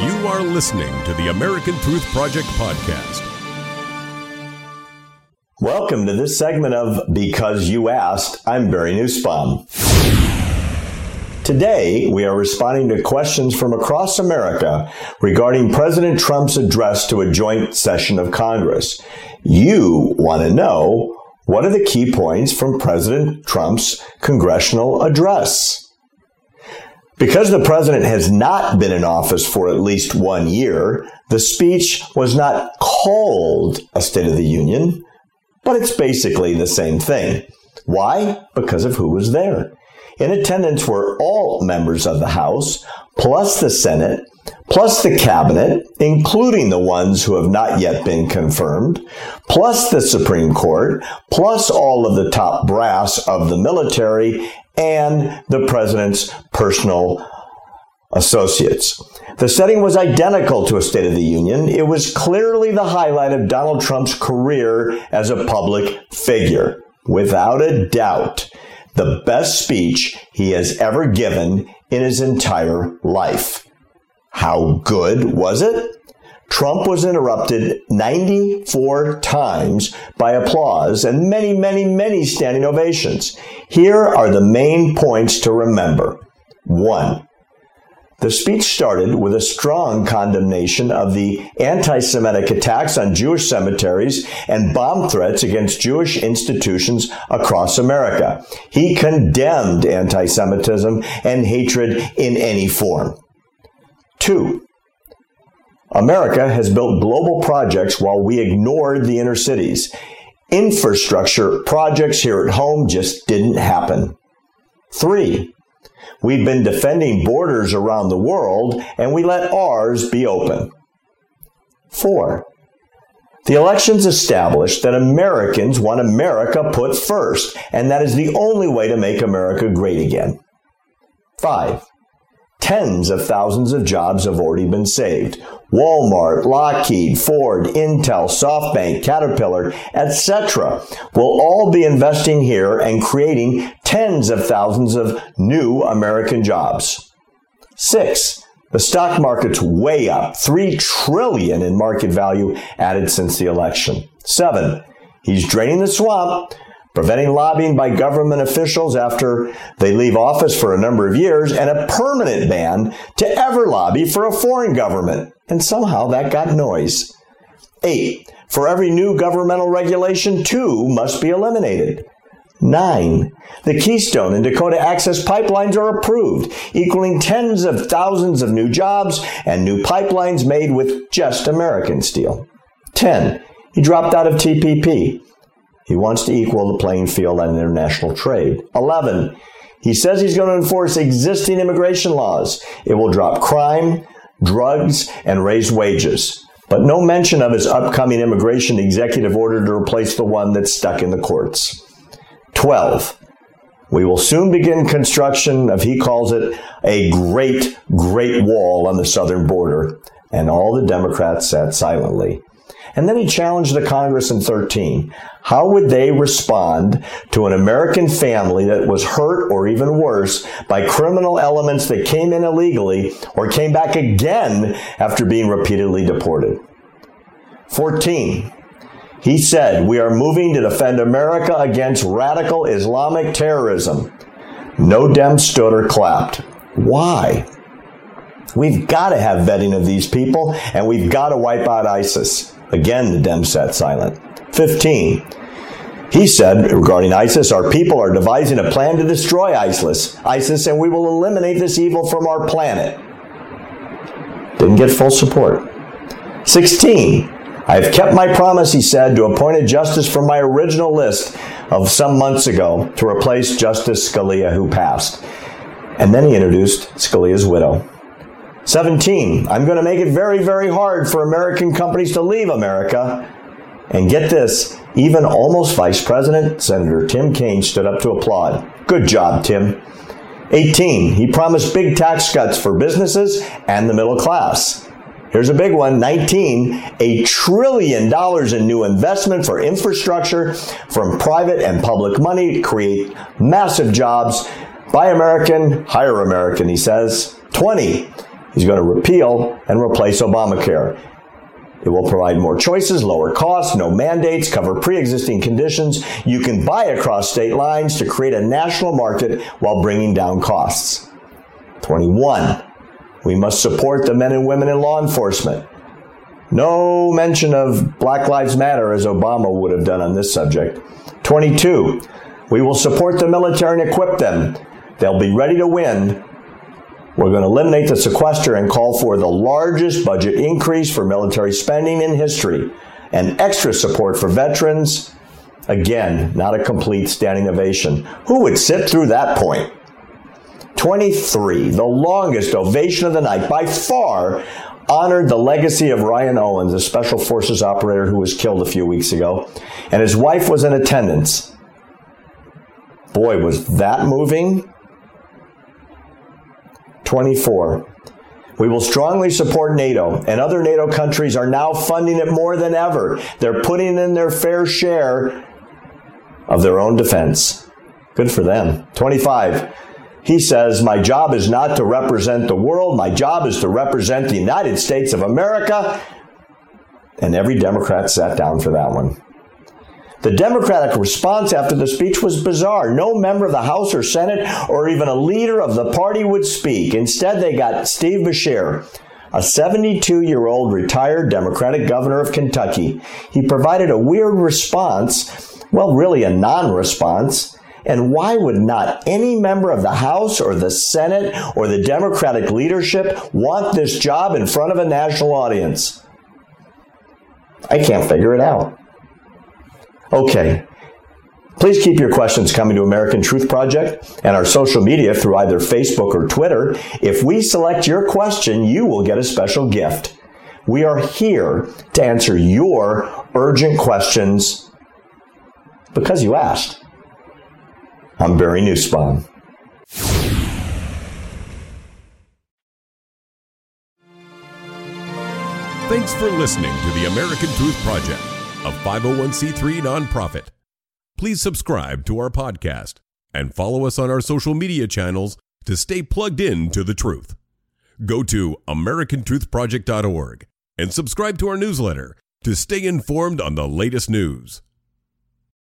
You are listening to the American Truth Project podcast. Welcome to this segment of Because You Asked. I'm Barry Nussbaum. Today, we are responding to questions from across America regarding President Trump's address to a joint session of Congress. You want to know what are the key points from President Trump's congressional address? Because the president has not been in office for at least one year, the speech was not called a State of the Union, but it's basically the same thing. Why? Because of who was there. In attendance were all members of the House, plus the Senate, plus the cabinet, including the ones who have not yet been confirmed, plus the Supreme Court, plus all of the top brass of the military, and the president's personal associates. The setting was identical to a State of the Union. It was clearly the highlight of Donald Trump's career as a public figure. Without a doubt, the best speech he has ever given in his entire life. How good was it? Trump was interrupted 94 times by applause and many, many, many standing ovations. Here are the main points to remember. One, the speech started with a strong condemnation of the anti Semitic attacks on Jewish cemeteries and bomb threats against Jewish institutions across America. He condemned anti Semitism and hatred in any form. Two, America has built global projects while we ignored the inner cities. Infrastructure projects here at home just didn't happen. Three, we've been defending borders around the world and we let ours be open. Four, the elections established that Americans want America put first, and that is the only way to make America great again. Five, Tens of thousands of jobs have already been saved. Walmart, Lockheed, Ford, Intel, SoftBank, Caterpillar, etc. will all be investing here and creating tens of thousands of new American jobs. Six, the stock market's way up, 3 trillion in market value added since the election. Seven, he's draining the swamp preventing lobbying by government officials after they leave office for a number of years, and a permanent ban to ever lobby for a foreign government. And somehow that got noise. Eight, for every new governmental regulation, two must be eliminated. Nine, the Keystone and Dakota Access pipelines are approved, equaling tens of thousands of new jobs and new pipelines made with just American steel. Ten, he dropped out of TPP. He wants to equal the playing field on international trade. 11. He says he's going to enforce existing immigration laws. It will drop crime, drugs, and raise wages. But no mention of his upcoming immigration executive order to replace the one that's stuck in the courts. 12. We will soon begin construction of, he calls it, a great, great wall on the southern border. And all the Democrats sat silently. And then he challenged the Congress in 13. How would they respond to an American family that was hurt or even worse by criminal elements that came in illegally or came back again after being repeatedly deported? 14. He said, We are moving to defend America against radical Islamic terrorism. No Dem stood or clapped. Why? We've got to have vetting of these people, and we've got to wipe out ISIS. Again, the Dems sat silent. 15. He said regarding ISIS, our people are devising a plan to destroy ISIS, ISIS, and we will eliminate this evil from our planet. Didn't get full support. 16. I have kept my promise, he said, to appoint a justice from my original list of some months ago to replace Justice Scalia, who passed. And then he introduced Scalia's widow. 17. I'm going to make it very, very hard for American companies to leave America. And get this, even almost Vice President Senator Tim Kaine stood up to applaud. Good job, Tim. 18. He promised big tax cuts for businesses and the middle class. Here's a big one 19, a trillion dollars in new investment for infrastructure from private and public money to create massive jobs. Buy American, hire American, he says. 20, He's going to repeal and replace Obamacare. It will provide more choices, lower costs, no mandates, cover pre existing conditions. You can buy across state lines to create a national market while bringing down costs. 21. We must support the men and women in law enforcement. No mention of Black Lives Matter as Obama would have done on this subject. 22. We will support the military and equip them. They'll be ready to win we're going to eliminate the sequester and call for the largest budget increase for military spending in history and extra support for veterans. Again, not a complete standing ovation. Who would sit through that point? 23, the longest ovation of the night, by far, honored the legacy of Ryan Owens, a special forces operator who was killed a few weeks ago, and his wife was in attendance. Boy, was that moving. 24. We will strongly support NATO, and other NATO countries are now funding it more than ever. They're putting in their fair share of their own defense. Good for them. 25. He says, My job is not to represent the world, my job is to represent the United States of America. And every Democrat sat down for that one. The Democratic response after the speech was bizarre. No member of the House or Senate or even a leader of the party would speak. Instead, they got Steve Beshear, a 72 year old retired Democratic governor of Kentucky. He provided a weird response, well, really a non response. And why would not any member of the House or the Senate or the Democratic leadership want this job in front of a national audience? I can't figure it out. Okay. Please keep your questions coming to American Truth Project and our social media through either Facebook or Twitter. If we select your question, you will get a special gift. We are here to answer your urgent questions because you asked. I'm Barry Nussbaum. Thanks for listening to the American Truth Project a 501c3 nonprofit. Please subscribe to our podcast and follow us on our social media channels to stay plugged in to the truth. Go to americantruthproject.org and subscribe to our newsletter to stay informed on the latest news.